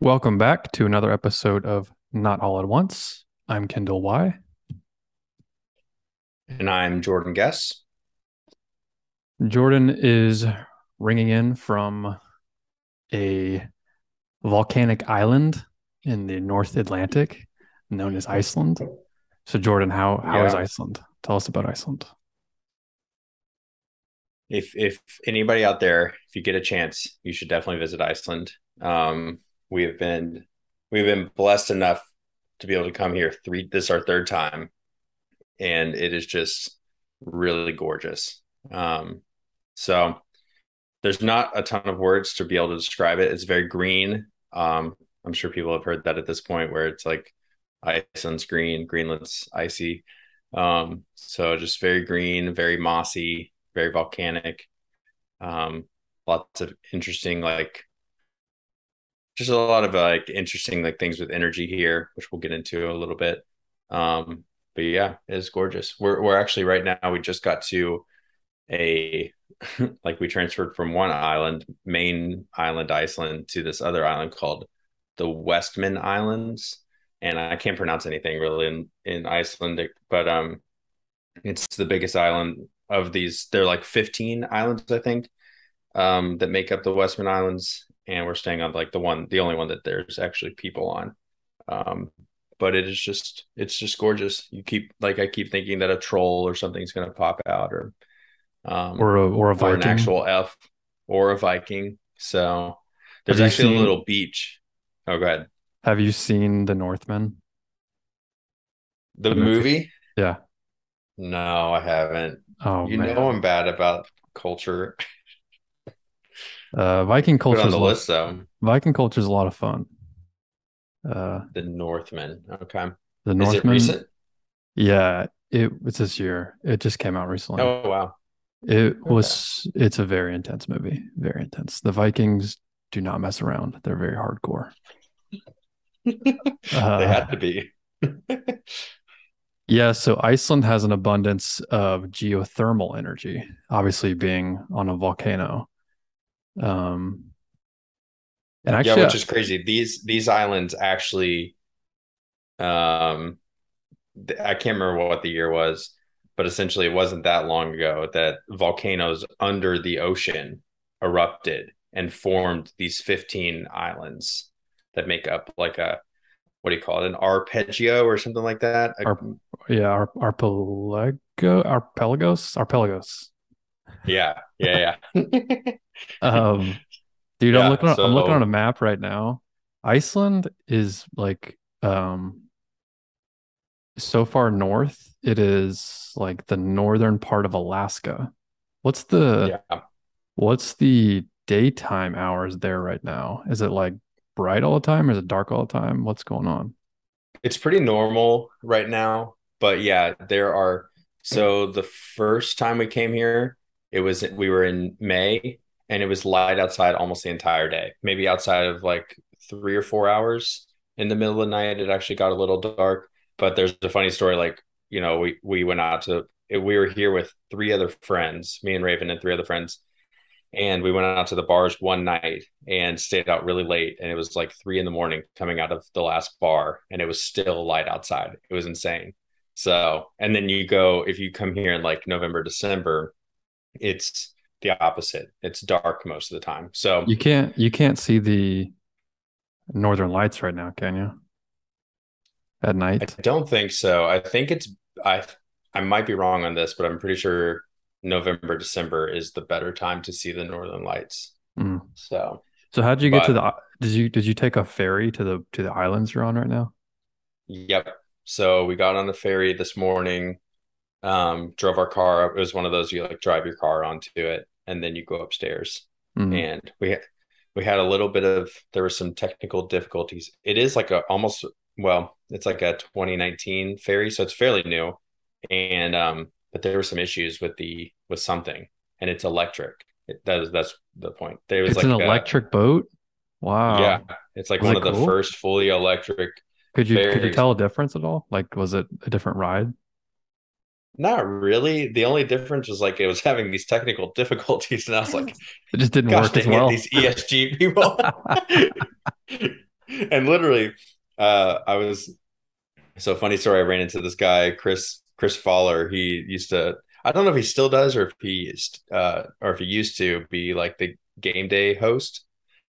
Welcome back to another episode of Not All at Once. I'm Kendall Weihe. And I'm Jordan Guess. Jordan is ringing in from a volcanic island in the North Atlantic known as Iceland. So, Jordan, how how is Yeah. Iceland? Tell us about Iceland. If if anybody out there, if you get a chance, you should definitely visit Iceland. Um, we have been we've been blessed enough to be able to come here three this is our third time, and it is just really gorgeous. Um, so there's not a ton of words to be able to describe it. It's very green. Um, I'm sure people have heard that at this point, where it's like Iceland's green, Greenland's icy. Um, so just very green, very mossy, very volcanic. Um, lots of interesting, like just a lot of like interesting like things with energy here, which we'll get into a little bit. Um, but yeah, it's gorgeous. We're we're actually right now we just got to a like we transferred from one island, main island Iceland, to this other island called the Westman Islands. And I can't pronounce anything really in, in Icelandic, but um it's the biggest island of these. They're like 15 islands, I think, um, that make up the Westman Islands. And we're staying on like the one, the only one that there's actually people on. Um, but it is just, it's just gorgeous. You keep like I keep thinking that a troll or something's gonna pop out or um Or a or a Viking, or an actual F or a Viking. So there's you actually seen- a little beach. Oh, go ahead. Have you seen The Northman? The The movie. movie? Yeah. No, I haven't. Oh you man. know I'm bad about culture. Uh, Viking culture on is the a lot, though. Viking culture is a lot of fun. Uh, The Northmen. Okay. the Is it recent? Yeah, it it's this year. It just came out recently. Oh wow. It was it's a very intense movie. Very intense. The Vikings do not mess around. They're very hardcore. they Uh, had to be. Yeah, so Iceland has an abundance of geothermal energy, obviously being on a volcano. Um and actually yeah, which is crazy. These these islands actually um I can't remember what the year was, but essentially it wasn't that long ago that volcanoes under the ocean erupted and formed these 15 islands that make up like a what do you call it? An arpeggio or something like that? Ar- yeah, Ar- arpelago arpelagos arpelagos. Yeah, yeah, yeah. Um, dude, Yeah, I'm looking on, I'm looking on a map right now. Iceland is like um so far north, it is like the northern part of Alaska. What's the yeah. what's the daytime hours there right now? Is it like bright all the time or is it dark all the time? What's going on? It's pretty normal right now, but yeah, there are. So the first time we came here, it was we were in May and it was light outside almost the entire day. Maybe outside of like three or four hours in the middle of the night, it actually got a little dark. But there's a funny story. Like you know, we we went out to we were here with three other friends, me and Raven and three other friends, and we went out to the bars one night and stayed out really late and it was like three in the morning coming out of the last bar and it was still light outside it was insane so and then you go if you come here in like november december it's the opposite it's dark most of the time so You can't you can't see the northern lights right now, can you? At night? i don't think so i think it's i i might be wrong on this but i'm pretty sure november december is the better time to see the northern lights Mm. so So how did you get to the did you did you take a ferry to the to the islands you're on right now? Yep. So we got on the ferry this morning, um, drove our car. It was one of those you like drive your car onto it and then you go upstairs. Mm. And we had we had a little bit of there were some technical difficulties. It is like a almost well, it's like a 2019 ferry, so it's fairly new. And um, but there were some issues with the with something, and it's electric. It, that is that's the point. There was It's like an a- electric boat. Wow. yeah, it's like Was one it of the first fully electric Could you could you tell a difference at all? Like was it a different ride? Not really. The only difference was like it was having these technical difficulties, and I was like, It just didn't "Gosh, work as well. these ESG people." and literally, uh, I was so funny story. I ran into this guy, Chris Chris Fowler. He used to. I don't know if he still does or if he uh, or if he used to be like the game day host.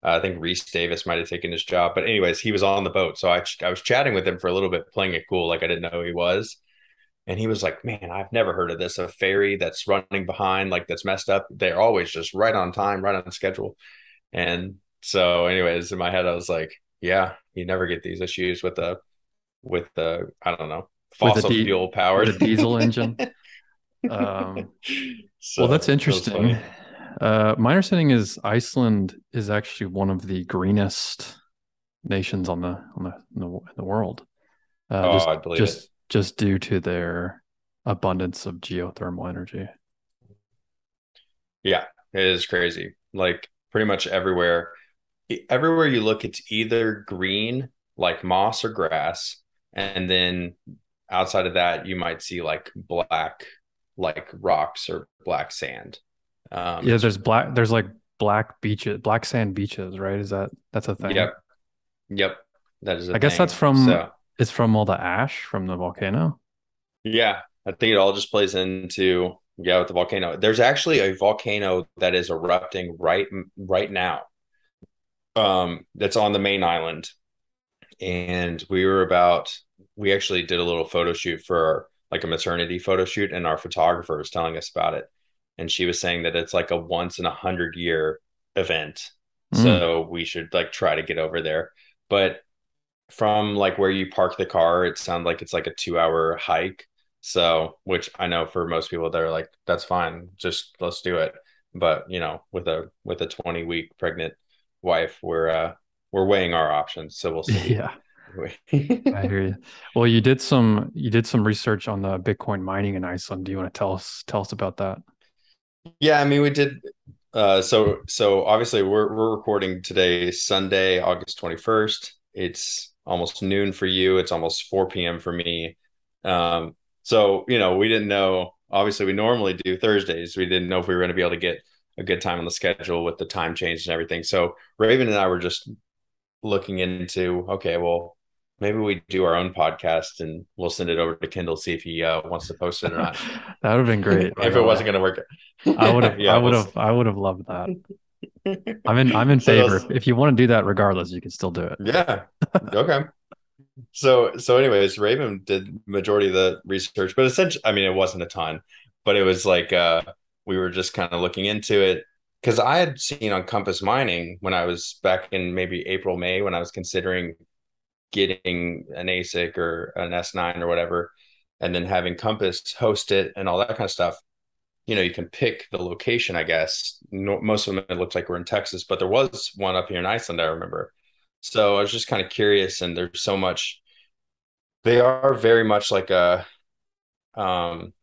Uh, I think Rece Davis might have taken his job, but anyways, he was on the boat. So I I was chatting with him for a little bit, playing it cool, like I didn't know he was. And he was like, "Man, I've never heard of this. A ferry that's running behind, like that's messed up. They're always just right on time, right on schedule." And so, anyways, in my head, I was like, "Yeah, you never get these issues with the with the I don't know fossil di- fuel powered a diesel engine." um, so, well, that's interesting. Uh, my understanding is Iceland is actually one of the greenest nations on the on the in the, in the world. Uh, oh, just, I believe just it. Just due to their abundance of geothermal energy. Yeah, it is crazy. Like pretty much everywhere, everywhere you look, it's either green, like moss or grass, and then outside of that, you might see like black, like rocks or black sand. Um, yeah, there's black. There's like black beaches, black sand beaches, right? Is that that's a thing? Yep. Yep. That is. I guess that's from. So, it's from all the ash from the volcano. Yeah, I think it all just plays into yeah with the volcano. There's actually a volcano that is erupting right right now. Um, that's on the main island, and we were about. We actually did a little photo shoot for like a maternity photo shoot, and our photographer was telling us about it and she was saying that it's like a once in a hundred year event. Mm. So we should like try to get over there. But from like where you park the car, it sounds like it's like a two hour hike. So, which I know for most people, they're like, that's fine, just let's do it. But you know, with a with a 20 week pregnant wife, we're uh we're weighing our options. So we'll see. Yeah. I hear you. Well, you did some you did some research on the Bitcoin mining in Iceland. Do you want to tell us tell us about that? Yeah, I mean, we did. Uh, so so obviously we're we're recording today, Sunday, August twenty first. It's almost noon for you. It's almost four p.m. for me. Um, so you know, we didn't know. Obviously, we normally do Thursdays. We didn't know if we were going to be able to get a good time on the schedule with the time change and everything. So Raven and I were just looking into okay, well, maybe we do our own podcast and we'll send it over to Kendall see if he uh, wants to post it or not. that would have been great. if it wasn't going to work, I would have. yeah, I would have. I would have loved that. I'm in. I'm in favor. So if you want to do that, regardless, you can still do it. Yeah. Okay. so so anyways, Raven did majority of the research, but essentially, I mean, it wasn't a ton, but it was like uh, we were just kind of looking into it because I had seen on Compass Mining when I was back in maybe April, May when I was considering getting an ASIC or an S9 or whatever, and then having Compass host it and all that kind of stuff. You know, you can pick the location, I guess. No, most of them it looked like we're in Texas, but there was one up here in Iceland, I remember. So I was just kind of curious, and there's so much. They are very much like a, um,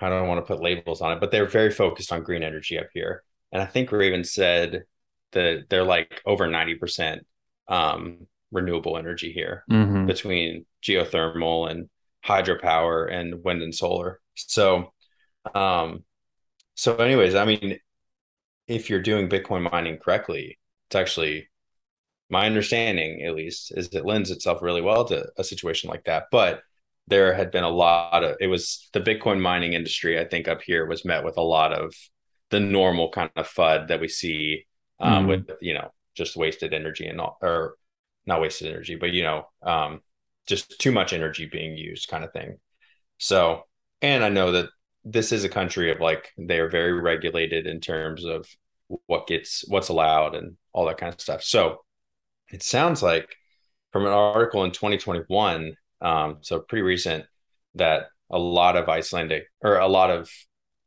I don't want to put labels on it, but they're very focused on green energy up here. And I think Raven said that they're like over 90% um, renewable energy here mm-hmm. between geothermal and hydropower and wind and solar. So, um, so anyways, I mean, if you're doing Bitcoin mining correctly, it's actually my understanding, at least, is it lends itself really well to a situation like that. But there had been a lot of it was the Bitcoin mining industry, I think, up here was met with a lot of the normal kind of FUD that we see um, mm-hmm. with you know just wasted energy and all or not wasted energy, but you know, um, just too much energy being used kind of thing. So, and I know that this is a country of like they are very regulated in terms of what gets what's allowed and all that kind of stuff. So it sounds like from an article in 2021, um, so pretty recent, that a lot of Icelandic or a lot of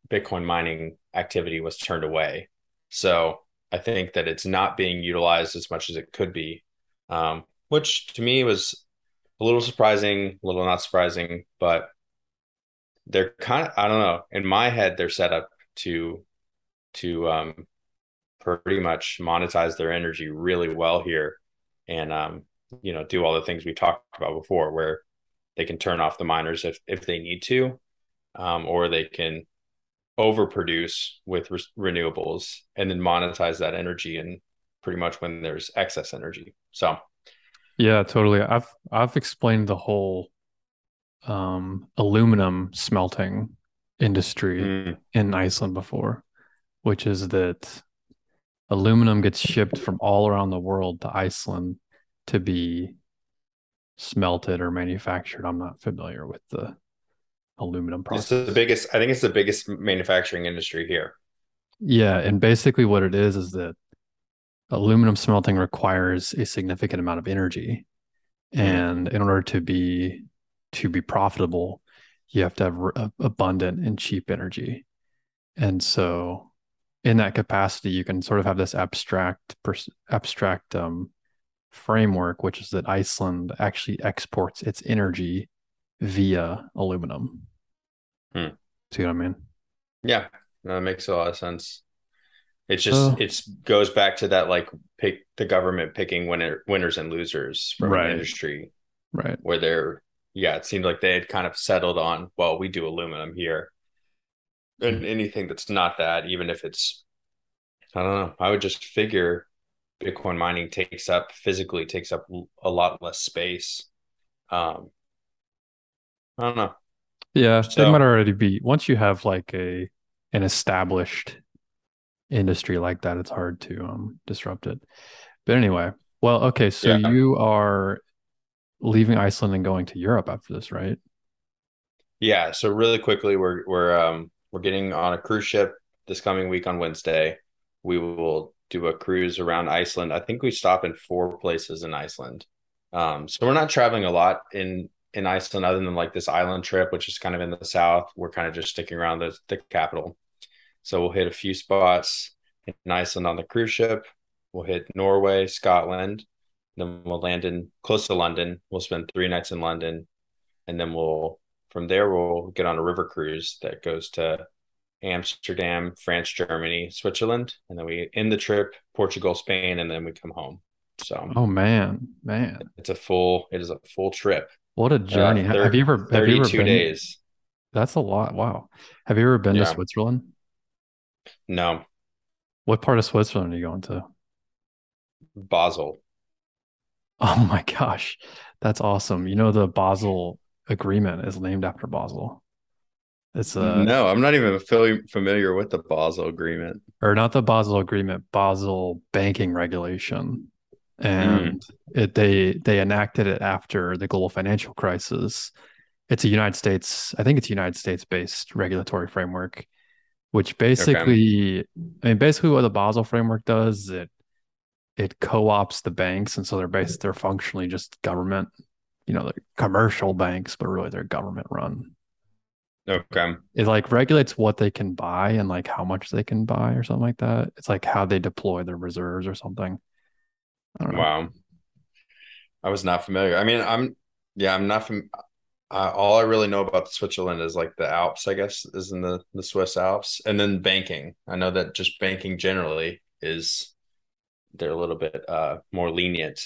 Bitcoin mining activity was turned away. So I think that it's not being utilized as much as it could be um, which to me was a little surprising, a little not surprising, but they're kind of I don't know. In my head, they're set up to to um, pretty much monetize their energy really well here, and um, you know do all the things we talked about before, where they can turn off the miners if if they need to, um, or they can overproduce with re- renewables and then monetize that energy and pretty much when there's excess energy. So Yeah, totally. I've I've explained the whole um aluminum smelting industry Mm. in Iceland before, which is that aluminum gets shipped from all around the world to Iceland to be smelted or manufactured. I'm not familiar with the aluminum process. It's the biggest, I think it's the biggest manufacturing industry here. Yeah, and basically what it is is that aluminum smelting requires a significant amount of energy. Mm. And in order to be to be profitable, you have to have r- abundant and cheap energy. And so in that capacity, you can sort of have this abstract pers- abstract um, framework, which is that Iceland actually exports its energy via aluminum. Hmm. See what I mean? Yeah, no, that makes a lot of sense. It's So, just it's goes back to that like pick the government picking winner winners and losers from an right, industry right. where they're yeah, it seemed like they had kind of settled on, well, we do aluminum here. And anything that's not that, even if it's I don't know, I would just figure Bitcoin mining takes up physically takes up a lot less space. Um, I don't know. Yeah, they might already be once you have like a an established industry like that, it's hard to um disrupt it. But anyway, well, okay, so yeah, you are leaving Iceland and going to Europe after this, right? yeah. So really quickly, we're we're um we're getting on a cruise ship this coming week on Wednesday. We will do a cruise around Iceland. I think we stop in four places in Iceland. Um, so we're not traveling a lot in in Iceland other than like this island trip, which is kind of in the south. We're kind of just sticking around the the capital. So we'll hit a few spots in Iceland on the cruise ship. We'll hit Norway, Scotland. Then we'll land in close to London. We'll spend three nights in London, and then we'll from there we'll get on a river cruise that goes to Amsterdam, France, Germany, Switzerland, and then we end the trip Portugal, Spain, and then we come home. So Oh man, man, it's a full it is a full trip. what a Uh, journey. Ha- Have you thir- ever have you ever 32 days. That's a lot. Wow. Have you ever been to Switzerland? No, What part of Switzerland are you going to? Basel. Oh my gosh, that's awesome. You know, the Basel Agreement is named after Basel. It's a, No, I'm not even familiar with the Basel Agreement. or not the Basel Agreement, Basel banking regulation. Mm, And it they they enacted it after the global financial crisis. It's a United States, I think it's a United States based regulatory framework, which okay. basically, I mean, basically what the Basel framework does it it co-ops the banks, and so they're based they're functionally just government, you know, they're commercial banks, but really they're government run. Okay. It like regulates what they can buy and like how much they can buy or something like that. It's like how they deploy their reserves or something. I don't know. Wow. I was not familiar. I mean, I'm yeah, I'm not from uh, all I really know about Switzerland is like the Alps, I guess, is in the the Swiss Alps, and then banking. I know that just banking generally is they're a little bit uh more lenient,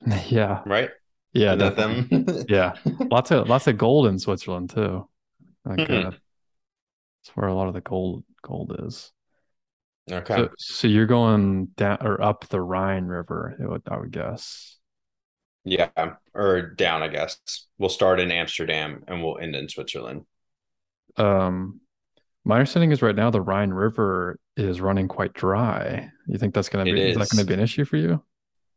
Yeah. right? Yeah, that them? Yeah. Lots of lots of gold in Switzerland too. Like uh Hmm. that's where a lot of the gold gold is. Okay. So so you're going down or up the Rhine River, I would, I would guess. Yeah, or down, I guess. We'll start in Amsterdam and we'll end in Switzerland. Um my understanding is right now the Rhine River is running quite dry. You think that's gonna be is that gonna be an issue for you?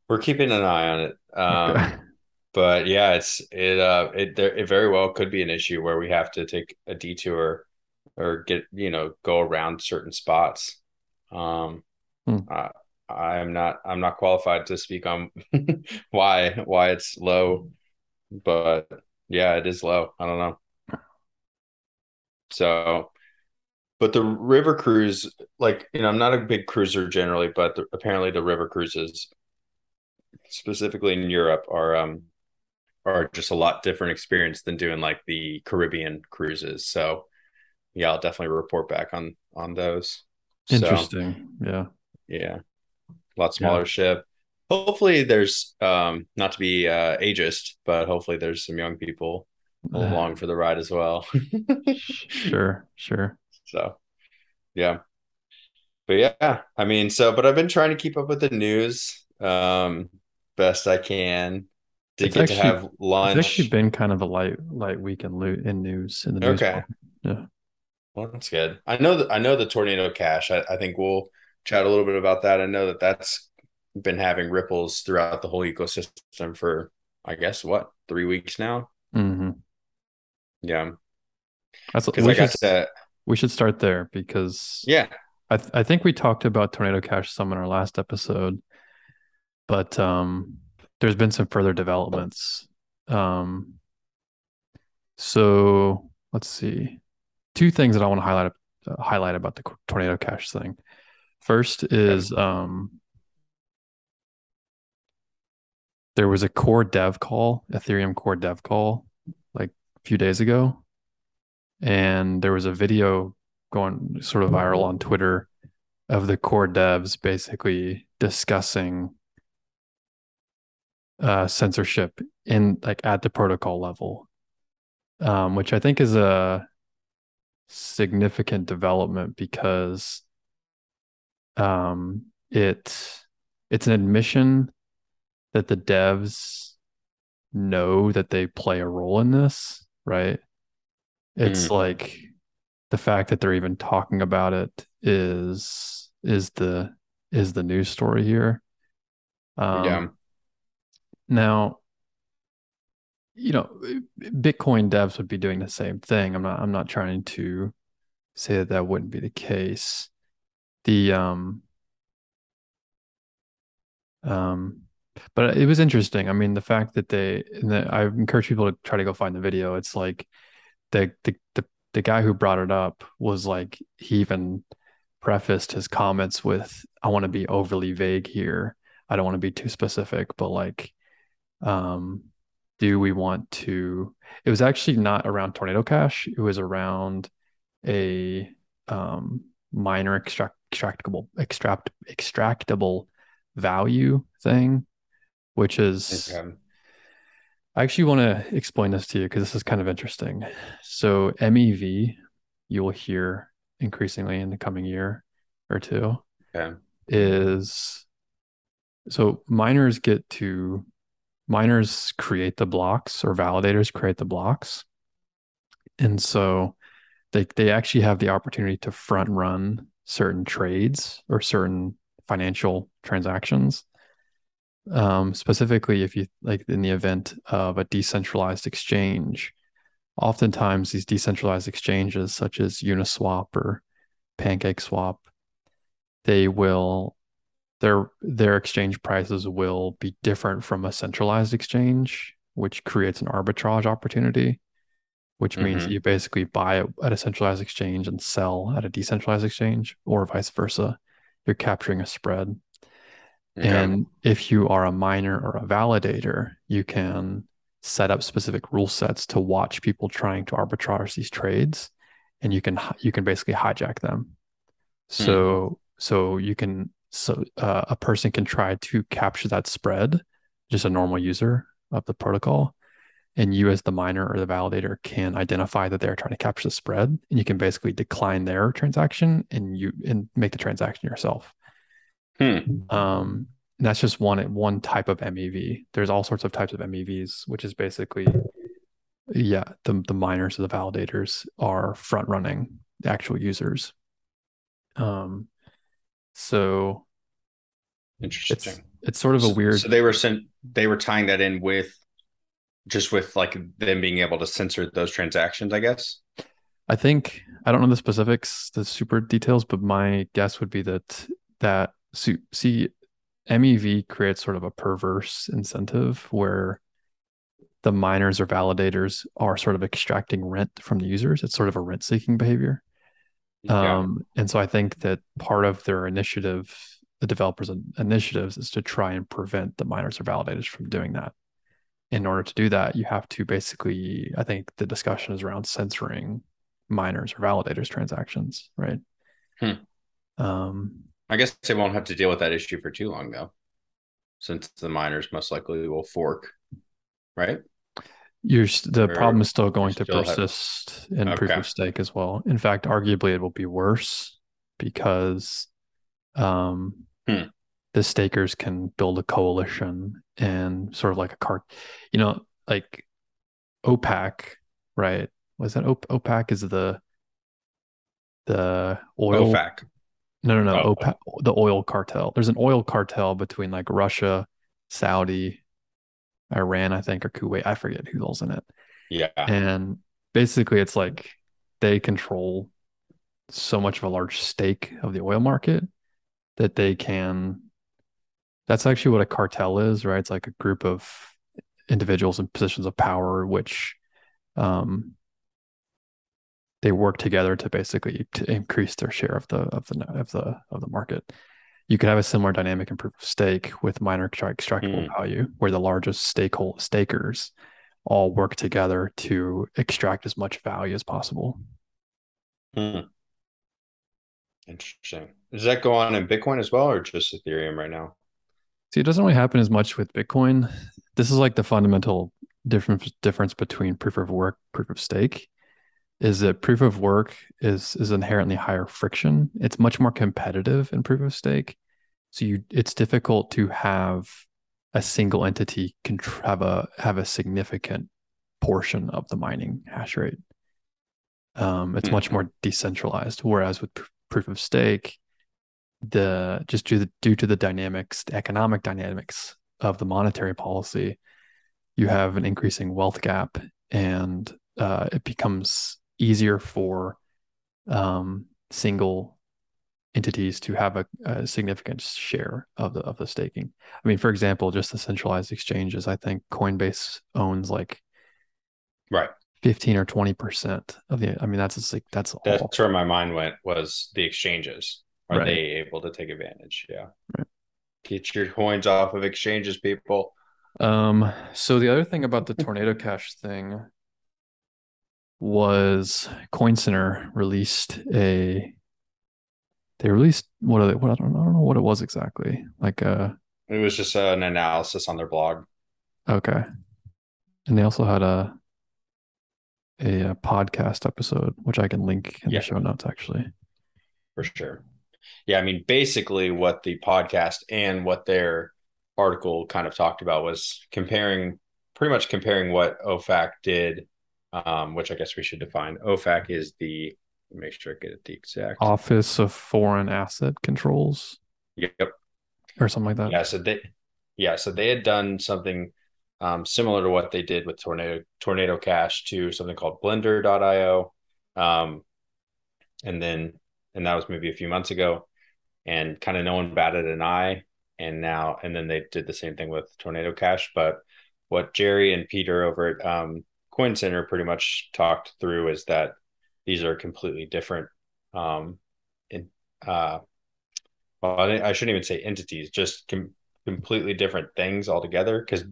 We're keeping an eye on it. Um, Okay. but yeah, it's it uh it there it very well could be an issue where we have to take a detour or get you know go around certain spots. Um, Hmm. I I'm not I'm not qualified to speak on why why it's low, but yeah, it is low. I don't know. So, but the river cruise, like you know, I'm not a big cruiser generally, but the, apparently the river cruises, specifically in Europe, are um are just a lot different experience than doing like the Caribbean cruises. So yeah, I'll definitely report back on on those. So Interesting. Yeah. yeah, a lot Yeah. smaller ship. Hopefully there's um not to be uh ageist, but hopefully there's some young people along for the ride as well. Sure, sure. So yeah. But yeah, I mean, so but I've been trying to keep up with the news um best I can. Did It's get to actually have it's actually been kind of a light light week in loot in news in the news. Okay. Yeah. Well, that's good. I know that I know the tornado cash. I, I think we'll chat a little bit about that. I know that that's been having ripples throughout the whole ecosystem for, I guess, what three weeks now. hmm Yeah, That's because I should said, we should start there because yeah, I th I think we talked about Tornado Cash some in our last episode, but um, there's been some further developments. Um, so let's see. Two things that I want to highlight uh, highlight about the Tornado Cash thing. First is um, there was a core dev call, Ethereum core dev call, like a few days ago, and there was a video going sort of viral on Twitter of the core devs basically discussing uh, censorship in like at the protocol level, um, which I think is a significant development because um, it it's an admission that the devs know that they play a role in this, right? It's Mm. like the fact that they're even talking about it is is the is the news story here. Um, yeah, Now, you know, Bitcoin devs would be doing the same thing. I'm not I'm not trying to say that that wouldn't be the case. The um um but it was interesting. I mean, the fact that they and the, I encourage people to try to go find the video. It's like the the the, the guy who brought it up was like he even prefaced his comments with I want to be overly vague here. I don't want to be too specific, but like um do we want to it was actually not around tornado cash it was around a um miner extract extractable extract extractable value thing which is okay. I actually want to explain this to you because this is kind of interesting. So MEV, you will hear increasingly in the coming year or two, okay. is so miners get to miners create the blocks or validators create the blocks. And so they they actually have the opportunity to front run certain trades or certain financial transactions um, specifically if you like in the event of a decentralized exchange oftentimes these decentralized exchanges such as uniswap or pancakeswap they will their their exchange prices will be different from a centralized exchange which creates an arbitrage opportunity which means Mhm. you basically buy it at a centralized exchange and sell at a decentralized exchange or vice versa you're capturing a spread Okay. and if you are a miner or a validator, you can set up specific rule sets to watch people trying to arbitrage these trades, and you can you can basically hijack them. So so you can so uh, a person can try to capture that spread, just a normal user of the protocol, and you as the miner or the validator can identify that they're trying to capture the spread, and you can basically decline their transaction and you and make the transaction yourself. Hmm. Um, that's just one one type of MEV. There's all sorts of types of MEVs, which is basically, yeah, the the miners or the validators are front running the actual users. Um, so Interesting. it's sort of a weird. So they were sent. They were tying that in with, just with like them being able to censor those transactions. I guess. I think I don't know the specifics, the super details, but my guess would be that that so, see MEV creates sort of a perverse incentive where the miners or validators are sort of extracting rent from the users. It's sort of a rent seeking behavior. Yeah. Um, and so I think that part of their initiative, the developers' initiatives, is to try and prevent the miners or validators from doing that. In order to do that, you have to basically, I think the discussion is around censoring miners or validators transactions, right? Hmm. Um, I guess they won't have to deal with that issue for too long though, since the miners most likely will fork, right? you're the Or problem is still going to still have- persist in proof of stake as well. In fact, arguably it will be worse because um Hmm. the stakers can build a coalition and sort of like a cart, you know, like OPEC, right? Was that OP- OPEC is the the oil OFAC. No, no, no. Oh. OPEC, the oil cartel. There's an oil cartel between like Russia, Saudi, Iran, I think, or Kuwait. I forget who all's in it. Yeah. And basically, it's like they control so much of a large stake of the oil market that they can. That's actually what a cartel is, right? It's like a group of individuals in positions of power, which um, they work together to basically to increase their share of the of the of the of the market. You could have a similar dynamic in proof of stake with miner extra- extractable Mm. value, where the largest stakeholder stakers all work together to extract as much value as possible. Hmm. Interesting. Does that go on in Bitcoin as well, or just Ethereum right now? See, it doesn't really happen as much with Bitcoin. This is like the fundamental difference difference between proof of work, proof of stake, is that proof of work is is inherently higher friction. It's much more competitive in proof of stake. So you it's difficult to have a single entity contr- have a have a significant portion of the mining hash rate. Um, it's much more decentralized. Whereas with pr- proof of stake, the just due, the, due to the dynamics, the economic dynamics of the monetary policy, you have an increasing wealth gap, and uh, it becomes easier for um, single entities to have a, a significant share of the of the staking. I mean, for example, just the centralized exchanges. I think Coinbase owns like Right. fifteen or twenty percent of the. I mean, that's a, sig- that's all. That's where my mind went was the exchanges. Are Right. they able to take advantage? Yeah. Right. Get your coins off of exchanges, people. Um, so the other thing about the Tornado Cash thing was Coin Center released a they released what are they what I don't, I don't know what it was exactly. Like uh It was just an analysis on their blog. okay. And they also had a a, uh podcast episode which I can link in Yeah. the show notes actually. for sure. Yeah, I mean, basically, what the podcast and what their article kind of talked about was comparing, pretty much comparing what OFAC did, um, which I guess we should define. OFAC is the, make sure I get it the exact. Office of Foreign Asset Controls Yep. or something like that. Yeah. So they, yeah, so they had done something um, similar to what they did with Tornado Tornado Cash to something called Blender.io, um, and then and that was maybe a few months ago, and kind of no one batted an eye, and now and then they did the same thing with Tornado Cash, but what Jerry and Peter over at um, Coin Center pretty much talked through is that these are completely different. Um, in, uh, well, I, I shouldn't even say entities, just com- completely different things altogether. Because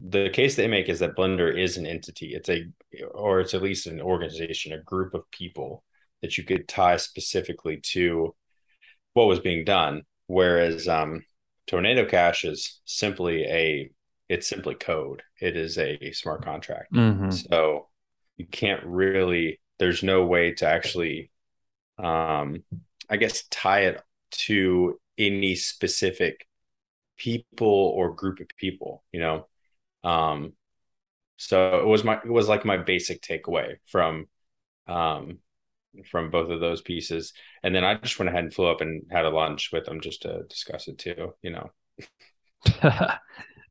the case they make is that Blender is an entity. It's a, or it's at least an organization, a group of people that you could tie specifically to what was being done. Whereas um, Tornado Cash is simply a, it's simply code. It is a smart contract. Mhm. So you can't really, there's no way to actually, um, I guess, tie it to any specific people or group of people, you know? Um, so it was my, it was like my basic takeaway from, um, from both of those pieces. And then I just went ahead and flew up and had a lunch with them just to discuss it too, you know?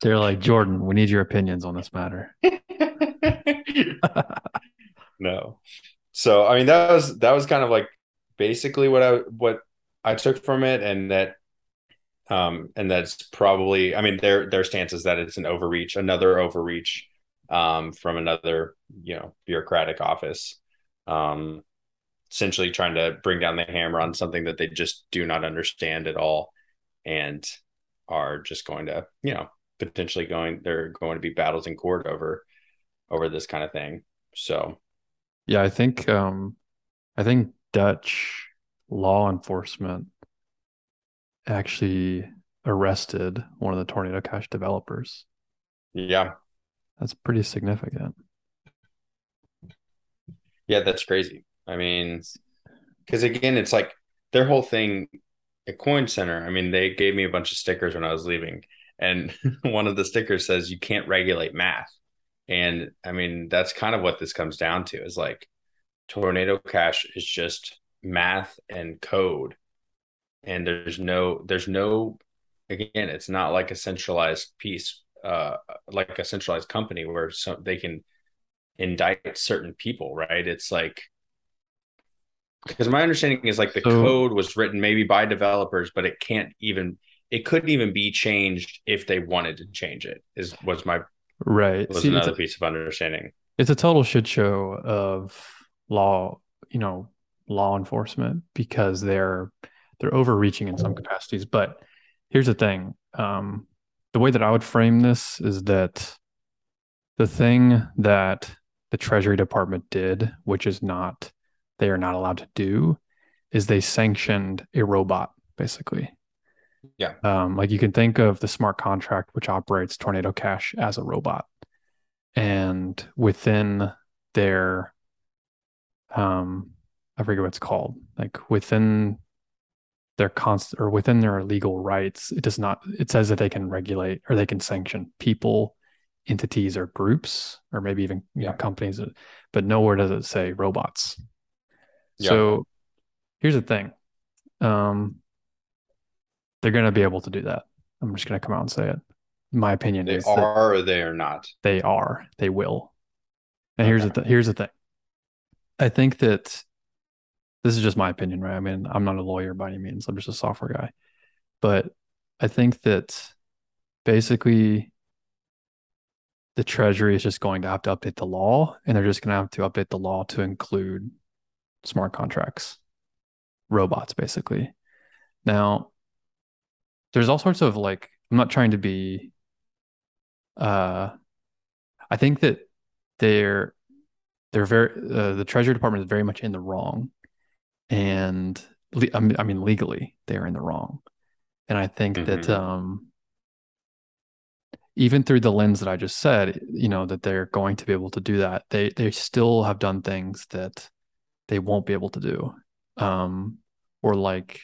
They're like, Jordan, we need your opinions on this matter. no. So I mean that was that was kind of like basically what I what I took from it and that um and that's probably I mean their their stance is that it's an overreach, another overreach um from another, you know, bureaucratic office. Um essentially trying to bring down the hammer on something that they just do not understand at all and are just going to, you know, potentially going there are going to be battles in court over over this kind of thing. So Yeah, I think um I think Dutch law enforcement actually arrested one of the Tornado Cash developers. yeah, That's pretty significant. yeah, that's crazy. I mean, because again, it's like their whole thing at Coin Center, I mean, they gave me a bunch of stickers when I was leaving, and one of the stickers says you can't regulate math. And I mean, that's kind of what this comes down to is like Tornado Cash is just math and code. And there's no, there's no, again, it's not like a centralized piece, uh, like a centralized company where some they can indict certain people, right? It's like, because my understanding is like the so, code was written maybe by developers, but it can't even, it couldn't even be changed if they wanted to change it. Is was my Right. Was See, another a, piece of understanding. It's a total shit show of law, you know, law enforcement because they're they're overreaching in some capacities. But here's the thing. Um, the way that I would frame this is that the thing that the Treasury Department did, which is not they are not allowed to do, is they sanctioned a robot, basically. Yeah. Um, like you can think of the smart contract, which operates Tornado Cash as a robot. And within their, um, I forget what it's called, like within their const or within their legal rights, it does not, it says that they can regulate or they can sanction people, entities, or groups, or maybe even yeah. know, companies, but nowhere does it say robots. Yeah. So here's the thing. Um, they're going to be able to do that. I'm just going to come out and say it. My opinion is they is are or they are not. They are. They will. And okay. here's the th- here's the thing. I think that this is just my opinion, right? I mean, I'm not a lawyer by any means. I'm just a software guy. But I think that basically the Treasury is just going to have to update the law and they're just going to have to update the law to include smart contracts, robots, basically. Now, there's all sorts of like i'm not trying to be uh i think that they're they're very uh, the treasury department is very much in the wrong. And I mean, I mean legally they're in the wrong. And i think mm-hmm. that um even through the lens that i just said you know that they're going to be able to do that they they still have done things that they won't be able to do. Um or like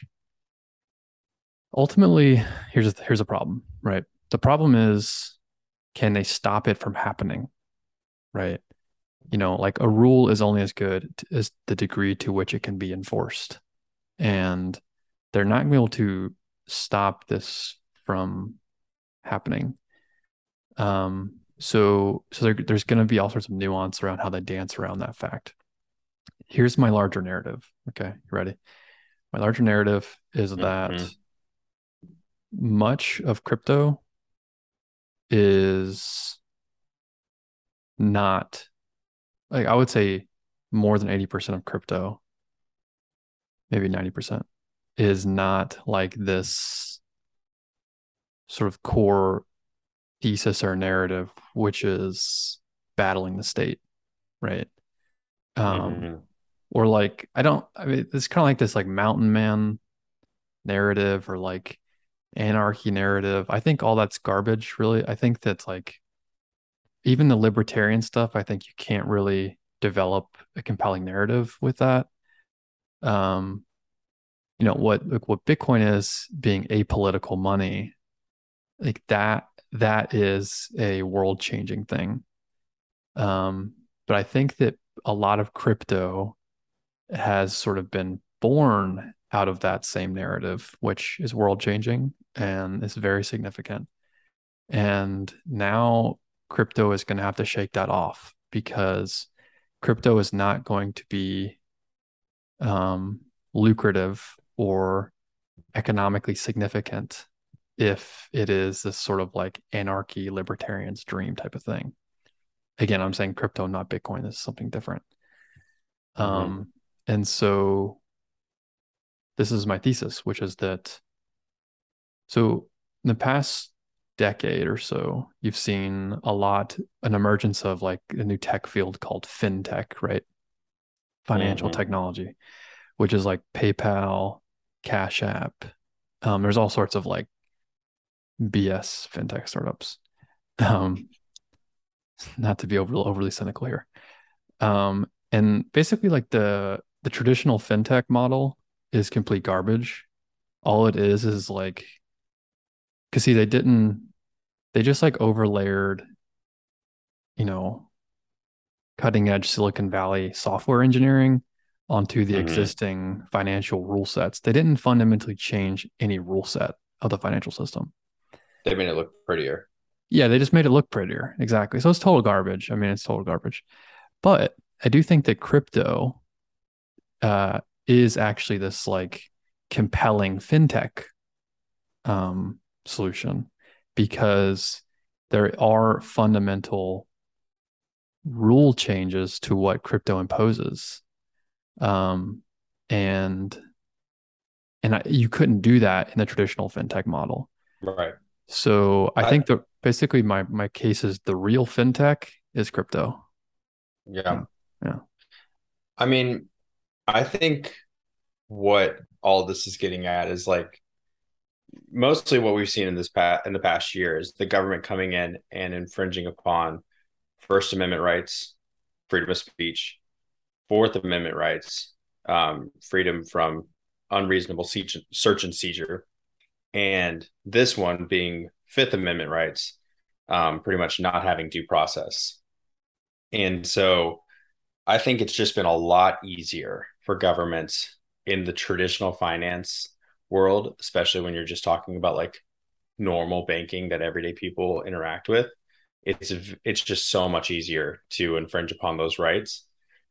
ultimately here's here's a problem right? The problem is can they stop it from happening right? You know like a rule is only as good as the degree to which it can be enforced. And they're not going to be able to stop this from happening. Um so so there, there's going to be all sorts of nuance around how they dance around that fact. Here's my larger narrative okay? You ready? My larger narrative is mm-hmm. that much of crypto is not like I would say more than 80% of crypto, maybe 90%, is not like this sort of core thesis or narrative, which is battling the state, right? Um, mm-hmm. or like I don't I mean it's kind of like this like mountain man narrative or like anarchy narrative. I think all that's garbage, really. I think that's like even the libertarian stuff, I think you can't really develop a compelling narrative with that. Um, you know what like what Bitcoin is being apolitical money, like that that is a world changing thing. Um, but I think that a lot of crypto has sort of been born out of that same narrative, which is world changing and is very significant. And now crypto is going to have to shake that off because crypto is not going to be um, lucrative or economically significant if it is this sort of like anarchy libertarian's dream type of thing. Again, I'm saying crypto, not Bitcoin. This is something different. Mm-hmm. Um, and so this is my thesis, which is that so in the past decade or so, you've seen a lot an emergence of like a new tech field called fintech, right? Financial mm-hmm. technology, which is like PayPal, Cash App. Um, there's all sorts of like BS fintech startups. Um, not to be over, overly cynical here. Um, and basically like the the traditional fintech model is complete garbage all it is is like, because see, they didn't, they just like overlayered, you know, cutting edge Silicon Valley software engineering onto the Mhm. existing financial rule sets. They didn't fundamentally change any rule set of the financial system. They made it look prettier. Yeah, they just made it look prettier. Exactly. So it's total garbage. I mean, it's total garbage. But I do think that crypto uh, is actually this like compelling fintech um, solution because there are fundamental rule changes to what crypto imposes. Um, and and I, you couldn't do that in the traditional fintech model. Right. So I I- think that basically my my case is the real fintech is crypto. Yeah. Yeah. I mean, I think what all this is getting at is like mostly what we've seen in this past in the past year is the government coming in and infringing upon First Amendment rights, freedom of speech, Fourth Amendment rights, um, freedom from unreasonable search, search and seizure, and this one being Fifth Amendment rights, um, pretty much not having due process. And so I think it's just been a lot easier for governments in the traditional finance world, especially when you're just talking about like normal banking that everyday people interact with. It's it's just so much easier to infringe upon those rights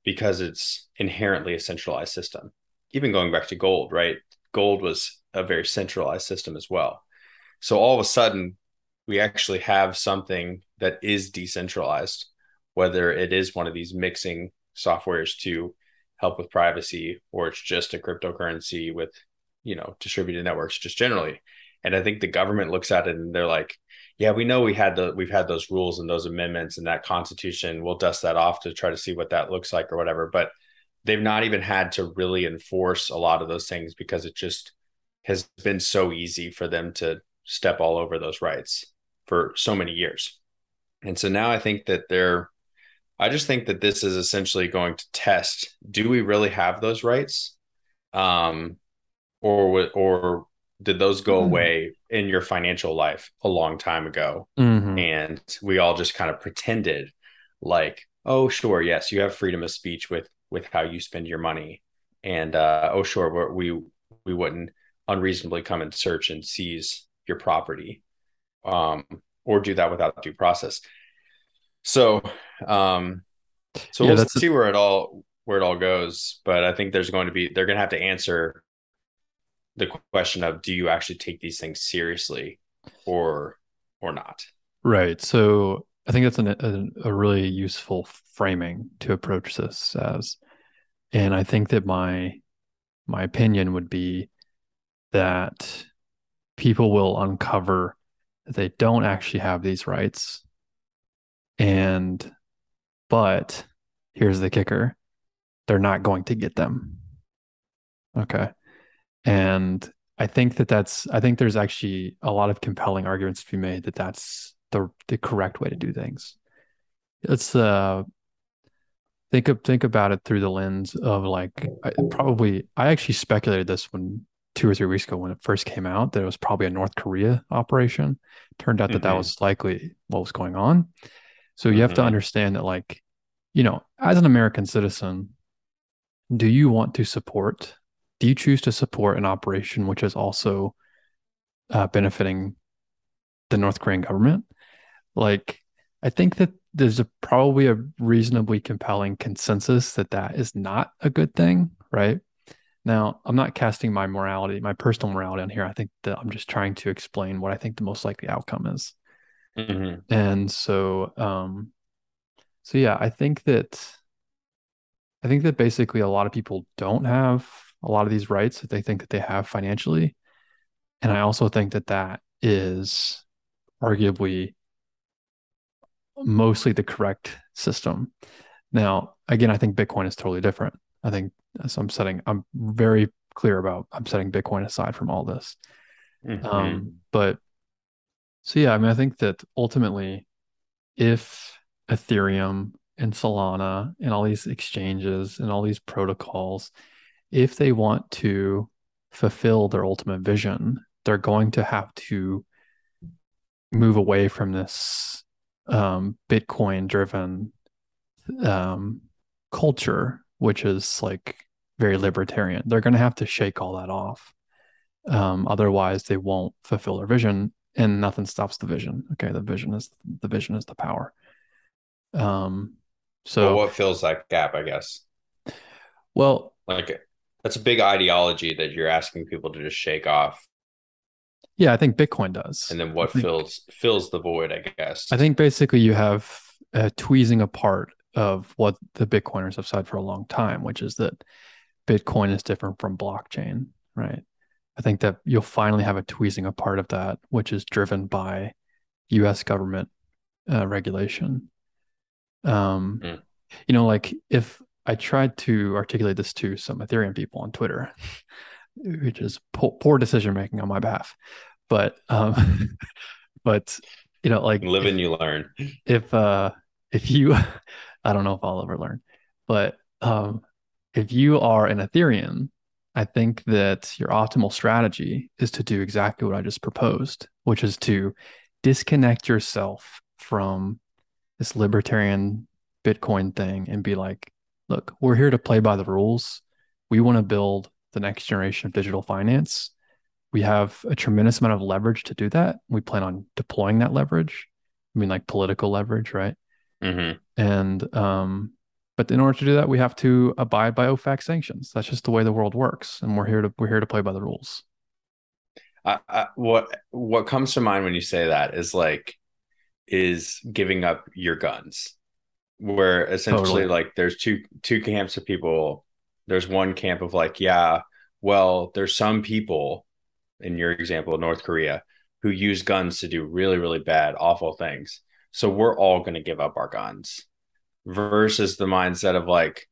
because it's inherently a centralized system. Even going back to gold, right? Gold was a very centralized system as well. So all of a sudden, we actually have something that is decentralized, whether it is one of these mixing softwares to help with privacy or it's just a cryptocurrency with you know distributed networks just generally. And i think the government looks at it and they're like yeah we know we had the we've had those rules and those amendments and that constitution. We'll dust that off to try to see what that looks like or whatever. But they've not even had to really enforce a lot of those things because it just has been so easy for them to step all over those rights for so many years. And so now i think that they're I just think that this is essentially going to test: do we really have those rights, um, or or did those go Mhm. away in your financial life a long time ago, Mhm. and we all just kind of pretended like, oh, sure, yes, you have freedom of speech with with how you spend your money, and uh, oh, sure, we we wouldn't unreasonably come and search and seize your property, um, or do that without due process. So, um, so Yeah, we'll that's a- see where it all where it all goes. But I think there's going to be they're going to have to answer the question of do you actually take these things seriously or or not? Right. So I think that's an, a, a really useful framing to approach this as. And I think that my my opinion would be that people will uncover that they don't actually have these rights. And but here's the kicker. They're not going to get them. Okay. And I think that that's I think there's actually a lot of compelling arguments to be made that that's the the correct way to do things. It's uh think of think about it through the lens of like I, probably I actually speculated this when two or three weeks ago when it first came out that it was probably a North Korea operation. Turned out that that Mhm. was likely what was going on. So you have to Mhm. understand that like you know as an American citizen, do you want to support? Do you choose to support an operation which is also uh, benefiting the North Korean government? Like, I think that there's a, probably a reasonably compelling consensus that that is not a good thing, right? Now, I'm not casting my morality, my personal morality on here. I think that I'm just trying to explain what I think the most likely outcome is. Mhm. And so, um, so yeah, I think that I think that basically a lot of people don't have a lot of these rights that they think that they have financially. And I also think that that is arguably mostly the correct system. Now, again, I think Bitcoin is totally different. I think so I'm setting, I'm very clear about I'm setting Bitcoin aside from all this. Mhm. Um, but so yeah, I mean, I think that ultimately, if Ethereum and Solana and all these exchanges and all these protocols, if they want to fulfill their ultimate vision, they're going to have to move away from this um, Bitcoin driven um, culture, which is like very libertarian. They're going to have to shake all that off. Um, otherwise, they won't fulfill their vision, and nothing stops the vision. Okay, the vision is the vision is the power. Um, so well, what fills that gap? I guess. Well, like that's a big ideology that you're asking people to just shake off. Yeah, I think Bitcoin does. And then what think, fills fills the void? I guess. I think basically you have a tweezing apart of what the Bitcoiners have said for a long time, which is that Bitcoin is different from blockchain, right? I think that you'll finally have a tweezing apart of that, which is driven by U.S. government uh, regulation. Um, mm. You know, like if I tried to articulate this to some Ethereum people on Twitter, which is poor, poor decision making on my behalf, but um, but you know, like live and you learn. If uh, if you, I don't know if I'll ever learn, but um, if you are an Ethereum, I think that your optimal strategy is to do exactly what I just proposed, which is to disconnect yourself from this libertarian Bitcoin thing and be like, look, we're here to play by the rules. We want to build the next generation of digital finance. We have a tremendous amount of leverage to do that. We plan on deploying that leverage. I mean, like political leverage, right? Mm-hmm. And um, but in order to do that, we have to abide by OFAC sanctions. That's just the way the world works, and we're here to we're here to play by the rules. I, I, what what comes to mind when you say that is like is giving up your guns, where essentially totally. like there's two two camps of people. There's one camp of like, yeah, well, there's some people, in your example, North Korea, who use guns to do really really bad, awful things. So we're all going to give up our guns versus the mindset of like,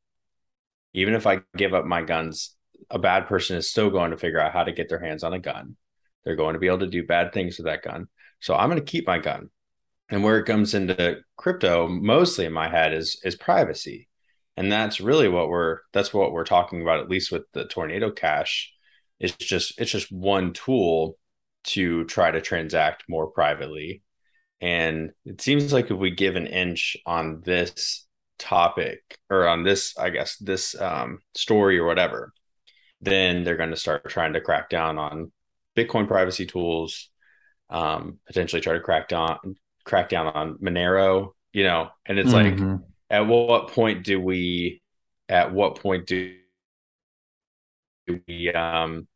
even if I give up my guns, a bad person is still going to figure out how to get their hands on a gun. They're going to be able to do bad things with that gun. So I'm going to keep my gun. And where it comes into crypto, mostly in my head is is privacy. And that's really what we're that's what we're talking about, at least with the tornado cash. It's just it's just one tool to try to transact more privately and it seems like if we give an inch on this topic or on this, I guess, this um, story or whatever, then they're going to start trying to crack down on Bitcoin privacy tools, um, potentially try to crack down crack down on Monero, you know, and it's mm-hmm. like at what point do we at what point do we um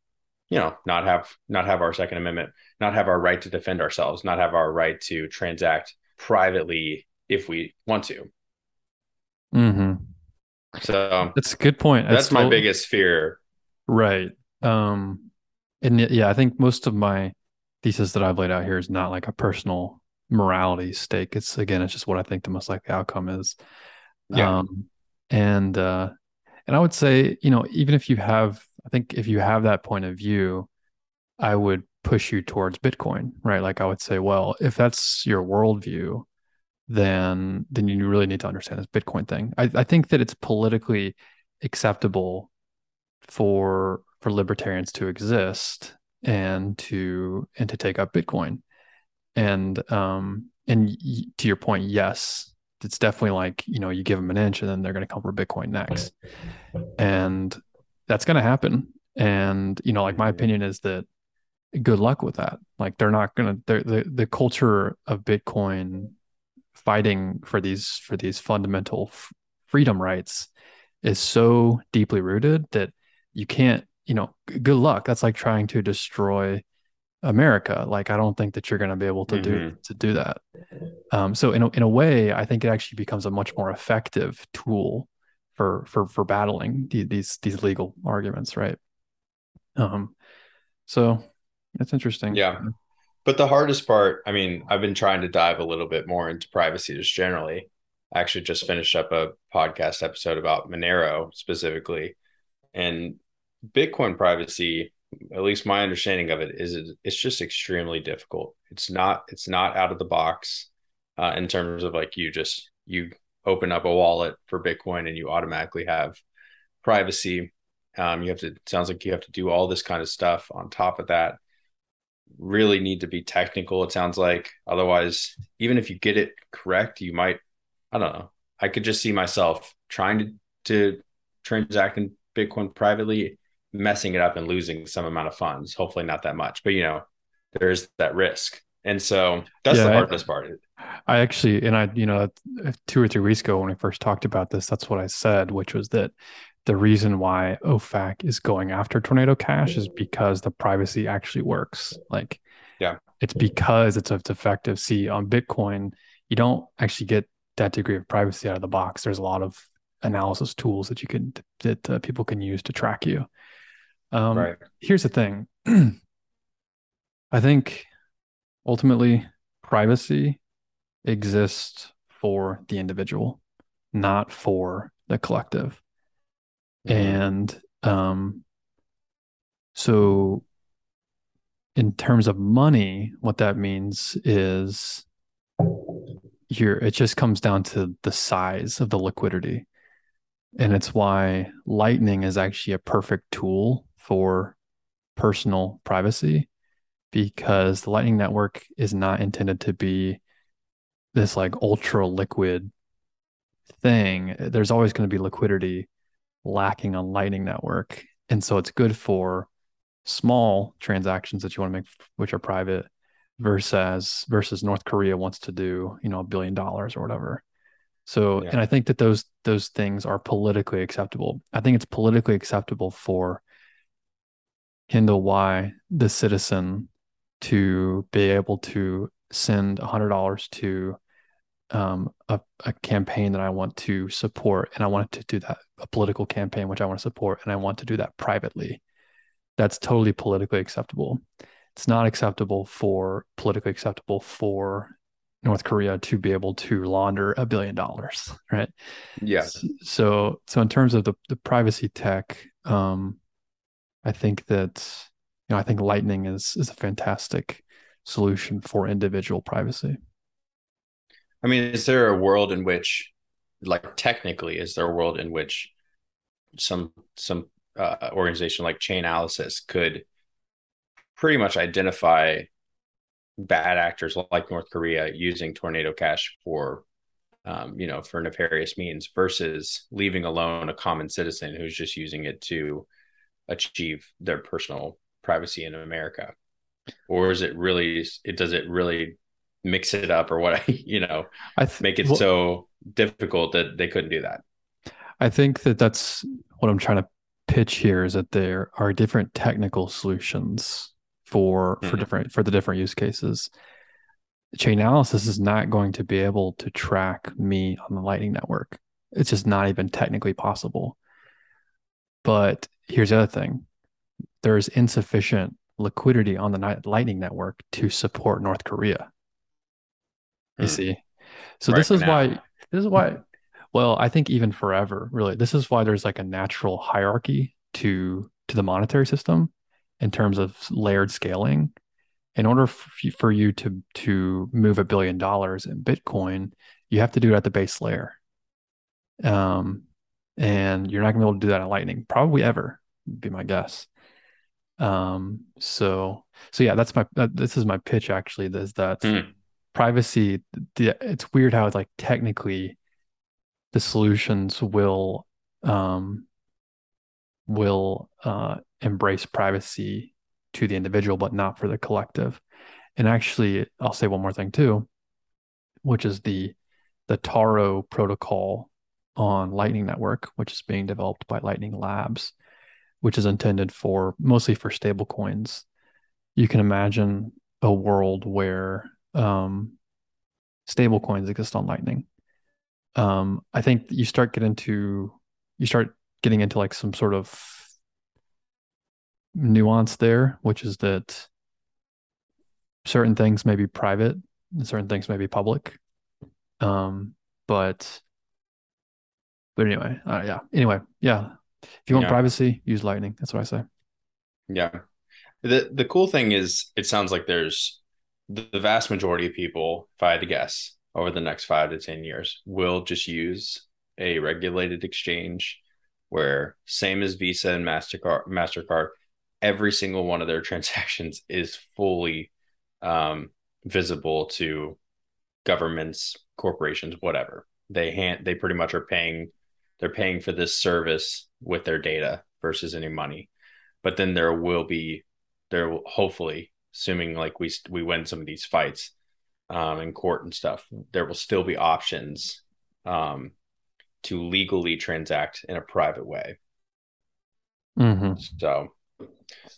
you know not have not have our second amendment not have our right to defend ourselves not have our right to transact privately if we want to. Mm-hmm. so that's a good point. That's, my biggest fear. Right. Um and yeah i think most of my thesis that i've laid out here is not like a personal morality stake. It's again it's just what i think the most likely outcome is. Yeah. um and uh and i would say you know even if you have I think if you have that point of view, I would push you towards Bitcoin, right? Like I would say, well, if that's your worldview, then then you really need to understand this Bitcoin thing. I, I think that it's politically acceptable for for libertarians to exist and to and to take up Bitcoin. And um and y- to your point, yes, it's definitely like you know you give them an inch and then they're going to come for Bitcoin next. And that's going to happen. And, you know, like my opinion is that good luck with that. Like they're not going to, the, the culture of Bitcoin fighting for these, for these fundamental f- freedom rights is so deeply rooted that you can't, you know, good luck. That's like trying to destroy America. Like, I don't think that you're going to be able to mm-hmm. do, to do that. Um, so in a, in a way, I think it actually becomes a much more effective tool for for for battling the, these these legal arguments, right? Um, so that's interesting. Yeah. But the hardest part, I mean, I've been trying to dive a little bit more into privacy just generally. I actually just finished up a podcast episode about Monero specifically. And Bitcoin privacy, at least my understanding of it, is it's just extremely difficult. It's not it's not out of the box uh, in terms of like you just you open up a wallet for Bitcoin and you automatically have privacy. Um, you have to sounds like you have to do all this kind of stuff on top of that. Really need to be technical. It sounds like otherwise, even if you get it correct, you might. I don't know. I could just see myself trying to to transact in Bitcoin privately, messing it up and losing some amount of funds. Hopefully, not that much, but you know, there's that risk. And so that's yeah, the hardest I, part. I actually, and I, you know, two or three weeks ago when we first talked about this, that's what I said, which was that the reason why OFAC is going after Tornado Cash is because the privacy actually works. Like, yeah, it's because it's effective. See, on Bitcoin, you don't actually get that degree of privacy out of the box. There's a lot of analysis tools that you can that uh, people can use to track you. Um, right. Here's the thing. I think ultimately privacy exists for the individual, not for the collective. And um, so, in terms of money, what that means is you're, it just comes down to the size of the liquidity. And it's why Lightning is actually a perfect tool for personal privacy because the Lightning Network is not intended to be this like ultra liquid thing. There's always going to be liquidity lacking on Lightning Network. And so it's good for small transactions that you want to make, which are private, versus versus North Korea wants to do, you know, a billion dollars or whatever. So, yeah. and I think that those those things are politically acceptable. I think it's politically acceptable for Kendall Weihe, the citizen, to be able to send a hundred dollars to um, a, a campaign that I want to support, and I want to do that a political campaign which I want to support, and I want to do that privately. That's totally politically acceptable. It's not acceptable for politically acceptable for North Korea to be able to launder a billion dollars, right? Yes. So, so in terms of the the privacy tech, um, I think that you know I think Lightning is is a fantastic solution for individual privacy. I mean, is there a world in which, like, technically, is there a world in which some some uh, organization like Chainalysis could pretty much identify bad actors like North Korea using Tornado Cash for, um, you know, for nefarious means versus leaving alone a common citizen who's just using it to achieve their personal privacy in America? Or is it really? It does it really mix it up or what you know I th- make it well, so difficult that they couldn't do that i think that that's what i'm trying to pitch here is that there are different technical solutions for mm-hmm. for different for the different use cases Chainalysis is not going to be able to track me on the lightning network it's just not even technically possible but here's the other thing there's insufficient liquidity on the lightning network to support north korea. You mm. see? So right this is now. why this is why well i think even forever really. This is why there's like a natural hierarchy to to the monetary system in terms of layered scaling. In order for you to to move a billion dollars in bitcoin you have to do it at the base layer. Um and you're not going to be able to do that in lightning probably ever be my guess um so so yeah that's my uh, this is my pitch actually is that mm privacy the, it's weird how it's like technically the solutions will um will uh embrace privacy to the individual but not for the collective. And actually i'll say one more thing too which is the the taro protocol on lightning network which is being developed by lightning labs which is intended for mostly for stable coins you can imagine a world where um, stable coins exist on Lightning. Um, I think you start getting into you start getting into like some sort of nuance there, which is that certain things may be private and certain things may be public. Um, but but anyway, uh, yeah. Anyway, yeah. If you want yeah. privacy, use Lightning. That's what I say. Yeah. The the cool thing is it sounds like there's the, vast majority of people, if I had to guess, over the next five to 10 years, will just use a regulated exchange where same as Visa and Mastercard, Mastercard, every single one of their transactions is fully um, visible to governments, corporations, whatever. They hand they pretty much are paying they're paying for this service with their data versus any money. But then there will be there will hopefully assuming like we we win some of these fights um, in court and stuff, there will still be options um, to legally transact in a private way. Mm-hmm. So,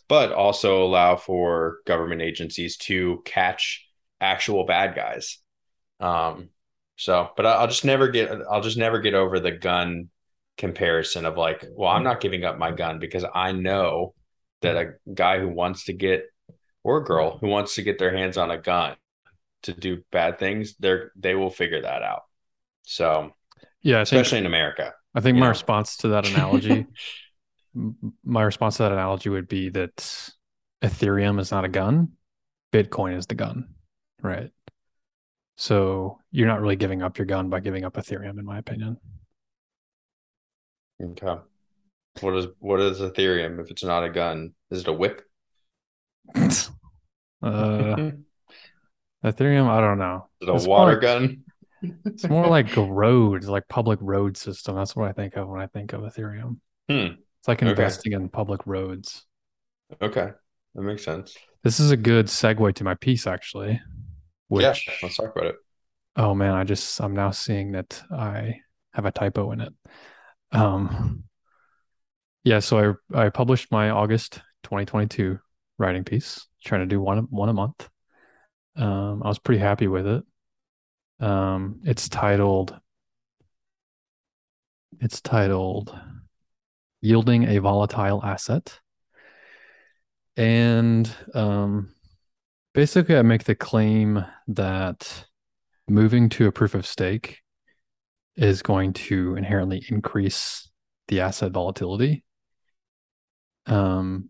but also allow for government agencies to catch actual bad guys. Um, so, but I'll just never get, I'll just never get over the gun comparison of like, well, I'm not giving up my gun because I know that a guy who wants to get, or a girl who wants to get their hands on a gun to do bad things, they're, they will figure that out. So, yeah, especially think, in America. I think my know? response to that analogy, my response to that analogy would be that Ethereum is not a gun, Bitcoin is the gun, right? So you're not really giving up your gun by giving up Ethereum, in my opinion. Okay. What is what is Ethereum if it's not a gun? Is it a whip? uh, Ethereum, I don't know. Is it a it's water more, gun? it's more like roads, like public road system. That's what I think of when I think of Ethereum. Hmm. It's like investing okay. in public roads. Okay, that makes sense. This is a good segue to my piece, actually. Which, yeah, let's talk about it. Oh man, I just I'm now seeing that I have a typo in it. Um, yeah, so I I published my August 2022 writing piece, trying to do one one a month. Um, I was pretty happy with it. Um, it's titled it's titled yielding a volatile asset. And um, basically, I make the claim that moving to a proof of stake is going to inherently increase the asset volatility. Um,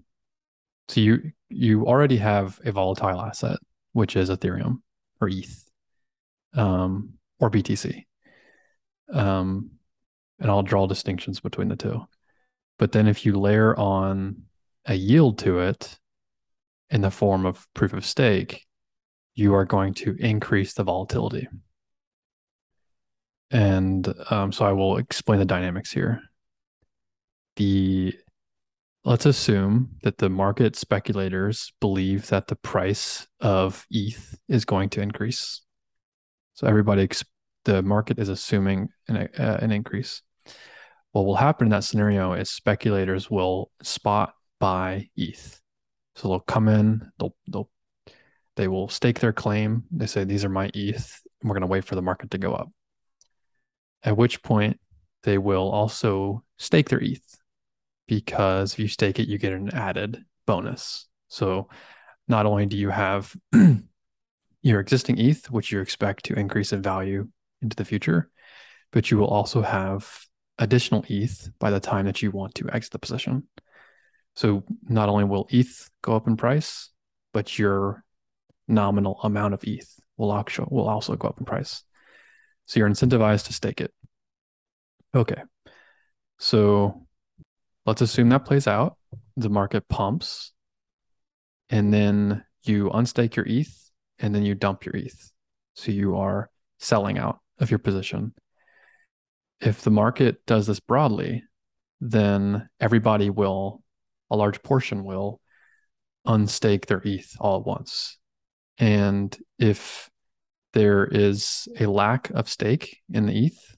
so you you already have a volatile asset, which is Ethereum or ETH, um, or BTC. Um, and I'll draw distinctions between the two. But then if you layer on a yield to it in the form of proof of stake, you are going to increase the volatility. And um, so I will explain the dynamics here. The let's assume that the market speculators believe that the price of ETH is going to increase. So everybody, the market is assuming an, uh, an increase. What will happen in that scenario is speculators will spot buy ETH. So they'll come in, they'll they'll they will stake their claim. They say these are my ETH, and we're going to wait for the market to go up. At which point they will also stake their ETH because if you stake it, you get an added bonus. So not only do you have your existing ETH, which you expect to increase in value into the future, but you will also have additional ETH by the time that you want to exit the position. So not only will ETH go up in price, but your nominal amount of ETH will actually will also go up in price. So you're incentivized to stake it. Okay. So let's assume that plays out. The market pumps, and then you unstake your ETH, and then you dump your ETH. So you are selling out of your position if the market does this broadly, then everybody will, a large portion will unstake their ETH all at once. And if there is a lack of stake in the ETH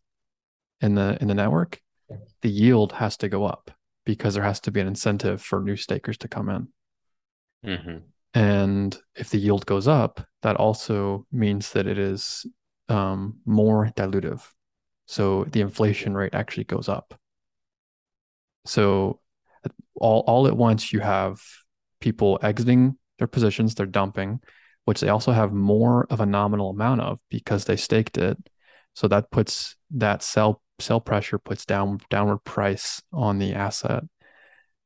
in the in the network, the yield has to go up because there has to be an incentive for new stakers to come in. Mm-hmm. And if the yield goes up, that also means that it is um, more dilutive so the inflation rate actually goes up. So all, all at once, you have people exiting their positions, they're dumping, which they also have more of a nominal amount of because they staked it. So that puts that sell sell pressure puts down downward price on the asset.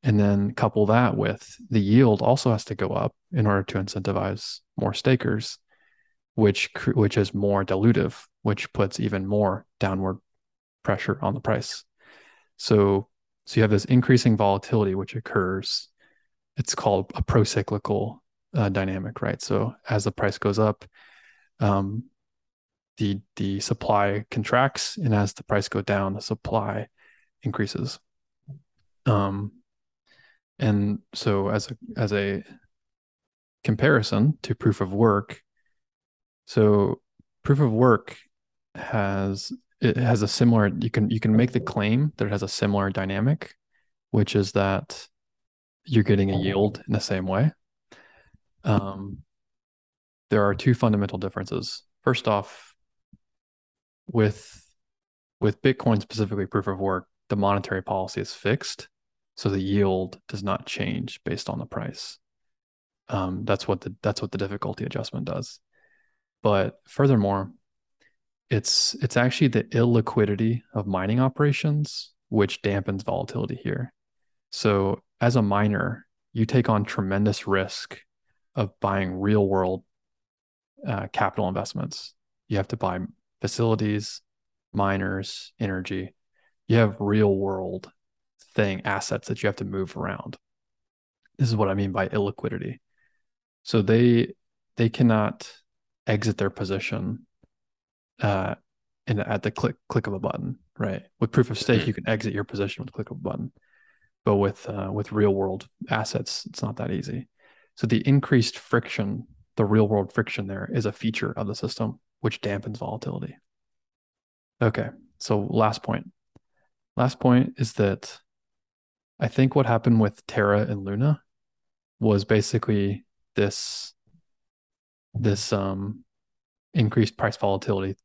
And then couple that with the yield also has to go up in order to incentivize more stakers, which which is more dilutive, which puts even more downward pressure on the price. So So you have this increasing volatility which occurs. It's called a pro-cyclical uh, dynamic, right? So as the price goes up, um, the the supply contracts, and as the price go down, the supply increases. Um, and so as a as a comparison to proof of work, so proof of work has it has a similar you can you can make the claim that it has a similar dynamic, which is that you're getting a yield in the same way. Um, there are two fundamental differences. First off, with with Bitcoin specifically proof of work, the monetary policy is fixed, so the yield does not change based on the price. Um, that's what the that's what the difficulty adjustment does. But furthermore, it's it's actually the illiquidity of mining operations which dampens volatility here. So as a miner, you take on tremendous risk of buying real world uh, capital investments. You have to buy facilities, miners, energy. You have real world thing assets that you have to move around. This is what I mean by illiquidity. So they they cannot exit their position uh, in, at the click click of a button, right? With proof of stake, mm-hmm. you can exit your position with click of a button, but with uh, with real world assets, it's not that easy. So the increased friction, the real world friction there, is a feature of the system which dampens volatility. Okay, so last point. Last point is that I think what happened with Terra and Luna was basically this this um increased price volatility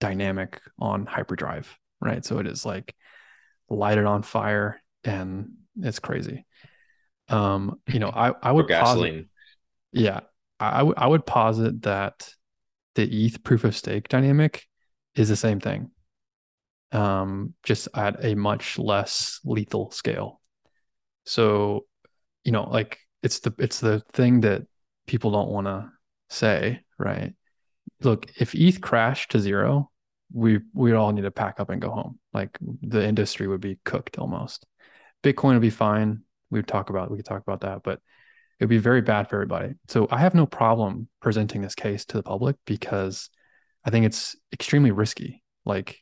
dynamic on hyperdrive, right? So it is like light it on fire and it's crazy. Um, you know, I, I would gasoline. Posit, yeah, I, w- I would posit that the ETH proof of stake dynamic is the same thing, um, just at a much less lethal scale. So, you know, like it's the it's the thing that people don't want to say, right? Look, if ETH crashed to zero, we we would all need to pack up and go home. Like the industry would be cooked almost. Bitcoin would be fine. We would talk about we could talk about that, but it would be very bad for everybody. So I have no problem presenting this case to the public because I think it's extremely risky. Like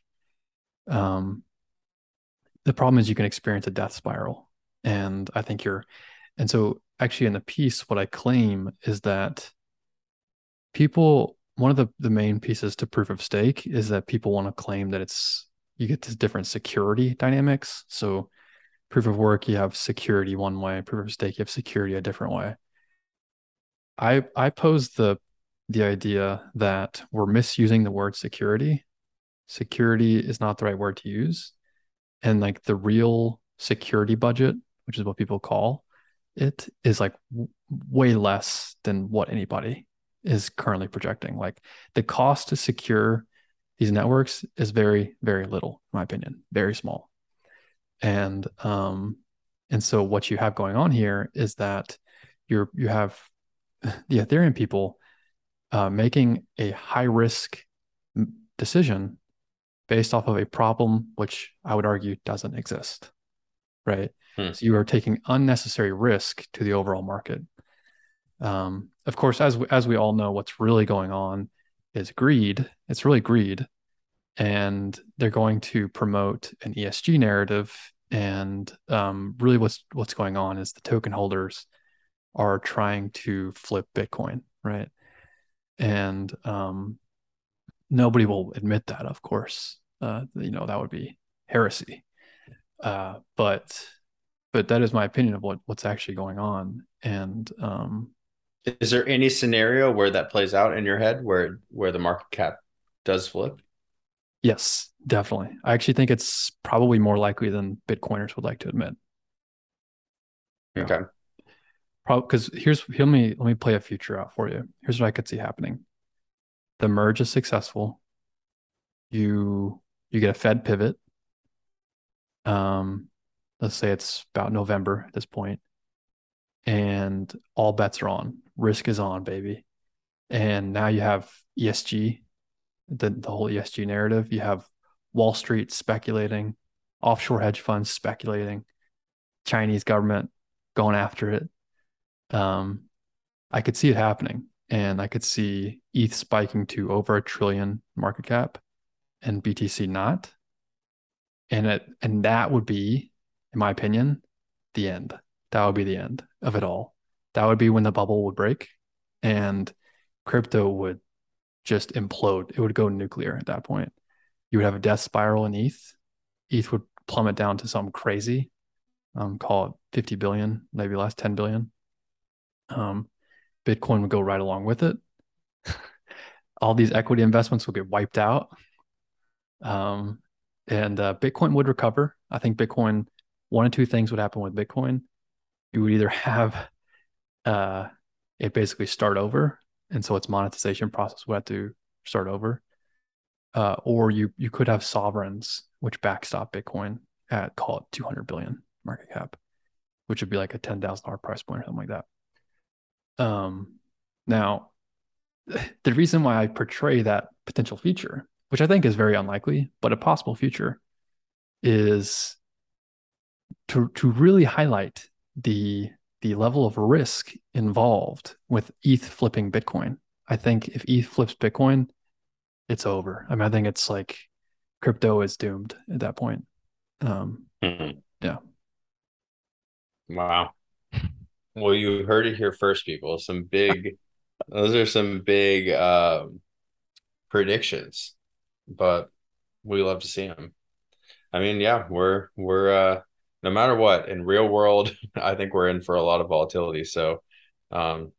um the problem is you can experience a death spiral. And I think you're and so actually in the piece what I claim is that people one of the, the main pieces to proof of stake is that people want to claim that it's you get to different security dynamics. So proof of work, you have security one way, proof of stake, you have security a different way. I I pose the the idea that we're misusing the word security. Security is not the right word to use. And like the real security budget, which is what people call it, is like w- way less than what anybody is currently projecting. Like the cost to secure these networks is very, very little, in my opinion, very small. And um, and so what you have going on here is that you're you have the Ethereum people uh, making a high risk decision based off of a problem which I would argue doesn't exist, right? Hmm. So you are taking unnecessary risk to the overall market. Um, of course, as we, as we all know, what's really going on is greed. It's really greed, and they're going to promote an ESG narrative. And um, really, what's what's going on is the token holders are trying to flip Bitcoin, right? And um, nobody will admit that, of course. Uh, you know that would be heresy. Uh, but but that is my opinion of what what's actually going on. And um, is there any scenario where that plays out in your head where where the market cap does flip? Yes, definitely. I actually think it's probably more likely than Bitcoiners would like to admit. Okay. Because here's let me let me play a future out for you. Here's what I could see happening. The merge is successful. You you get a Fed pivot. Um, let's say it's about November at this point, and all bets are on risk is on, baby. And now you have ESG, the, the whole ESG narrative. You have Wall Street speculating, offshore hedge funds speculating, Chinese government going after it. Um, I could see it happening, and I could see ETH spiking to over a trillion market cap, and BTC not. And it and that would be, in my opinion, the end. That would be the end of it all. That would be when the bubble would break, and crypto would just implode. It would go nuclear at that point. You would have a death spiral in ETH. ETH would plummet down to some crazy. Um, call it 50 billion, maybe less, 10 billion. Um, Bitcoin would go right along with it. All these equity investments would get wiped out. Um, and uh, Bitcoin would recover. I think Bitcoin, one or two things would happen with Bitcoin. You would either have uh, it basically start over, and so its monetization process would have to start over, uh, or you you could have sovereigns which backstop Bitcoin at call it 200 billion market cap, which would be like a ten thousand dollar price point or something like that. Um, now, the reason why I portray that potential future, which I think is very unlikely, but a possible future, is to to really highlight the the level of risk involved with ETH flipping Bitcoin. I think if ETH flips Bitcoin, it's over. I mean, I think it's like crypto is doomed at that point. Um, mm-hmm. Yeah. Wow. Well, you heard it here first, people. Some big, those are some big um, predictions, but we love to see them. I mean, yeah, we're we're uh, no matter what in real world, I think we're in for a lot of volatility. So, um,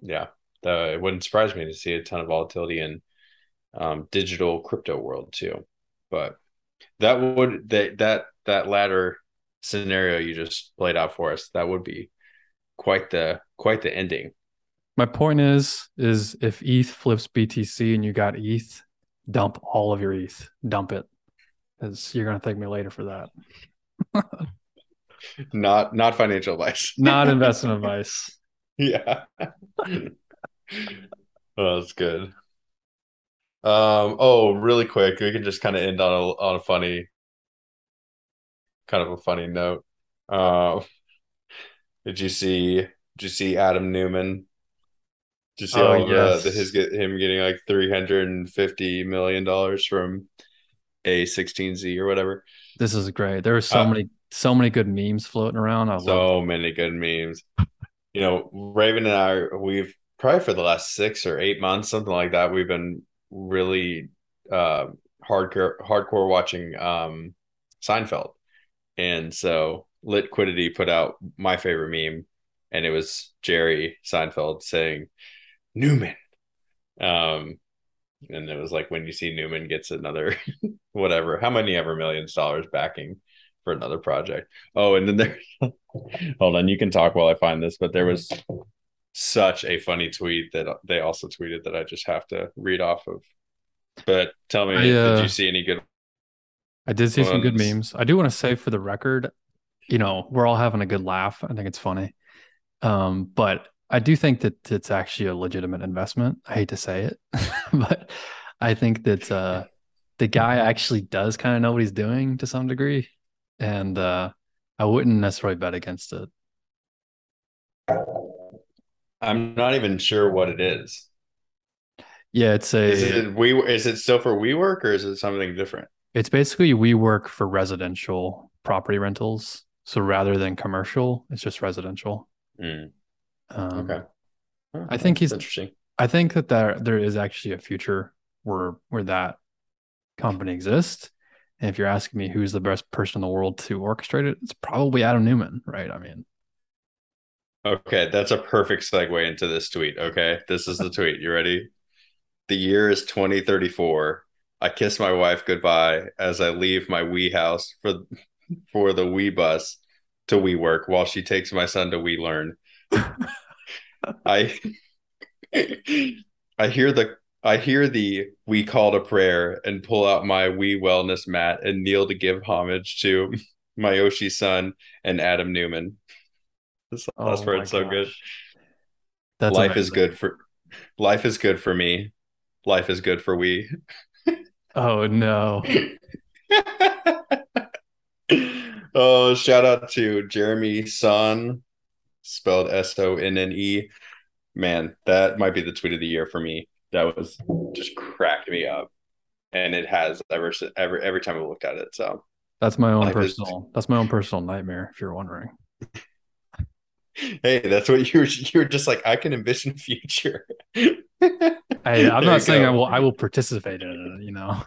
yeah, the, it wouldn't surprise me to see a ton of volatility in um, digital crypto world too. But that would that that that latter scenario you just played out for us, that would be quite the quite the ending. My point is is if ETH flips BTC and you got ETH, dump all of your ETH, dump it, because you're gonna thank me later for that. not not financial advice. not investment advice. Yeah. oh, that's good. Um. Oh, really quick, we can just kind of end on a on a funny kind of a funny note. Uh, did you see? Did you see Adam Neumann? Did you see oh, yes. the, the, his get him getting like three hundred and fifty million dollars from a16z or whatever? This is great. There are so uh, many so many good memes floating around. I so many good memes. You know, Raven and I, we've probably for the last six or eight months, something like that, we've been really uh, hardcore hardcore watching um, Seinfeld. And so Litquidity put out my favorite meme, and it was Jerry Seinfeld saying, Newman, Um, and it was like when you see Newman gets another whatever, how many ever millions dollars backing for another project. Oh, and then there hold on, you can talk while I find this, but there was such a funny tweet that they also tweeted that I just have to read off of. But tell me, I, uh, did you see any good I did see some good memes. I do want to say for the record, you know, we're all having a good laugh. I think it's funny. Um, but I do think that it's actually a legitimate investment. I hate to say it, but I think that uh, the guy actually does kind of know what he's doing to some degree. And uh, I wouldn't necessarily bet against it. I'm not even sure what it is. Yeah, it's a. Is it we? Is it still for WeWork or is it something different? It's basically WeWork for residential property rentals. So rather than commercial, it's just residential. Mm. Um, okay. I think he's interesting. I think that there there is actually a future where where that company exists. And if you're asking me who's the best person in the world to orchestrate it, it's probably Adam Neumann, right? I mean, okay, that's a perfect segue into this tweet. Okay, this is the tweet. You ready? The year is 2034. I kiss my wife goodbye as I leave my wee house for for the wee bus to wee work while she takes my son to wee learn. I I hear the I hear the we called a prayer and pull out my wee wellness mat and kneel to give homage to Masayoshi Son and Adam Neumann. This last oh part's so good. That's life amazing. is good for life is good for me. Life is good for we. Oh no. oh, shout out to Jeremy Sonne, spelled S O N N E. Man, that might be the tweet of the year for me. That was just cracked me up, and it has ever every every time I looked at it. So that's my own personal. Is... That's my own personal nightmare. If you're wondering. hey, that's what you're. You're just like I can envision future. hey, I'm not saying go. I will. I will participate in it. You know.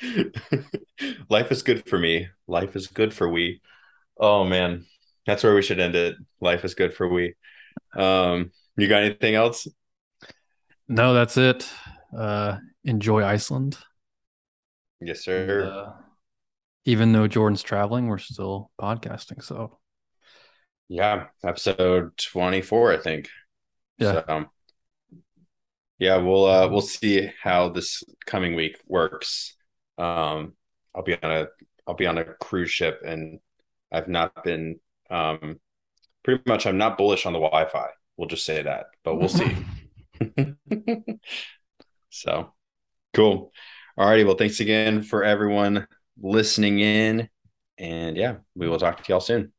Life is good for me. Life is good for we. Oh man, that's where we should end it. Life is good for we. Um, you got anything else? No, that's it. Uh, enjoy Iceland. Yes, sir. And, uh, even though Jordan's traveling, we're still podcasting. So, yeah, episode 24, I think. Yeah. So, yeah, we'll uh, we'll see how this coming week works. Um, I'll be on a I'll be on a cruise ship, and I've not been um, pretty much. I'm not bullish on the Wi-Fi. We'll just say that, but we'll see. so cool. All righty. Well, thanks again for everyone listening in, and yeah, we will talk to y'all soon.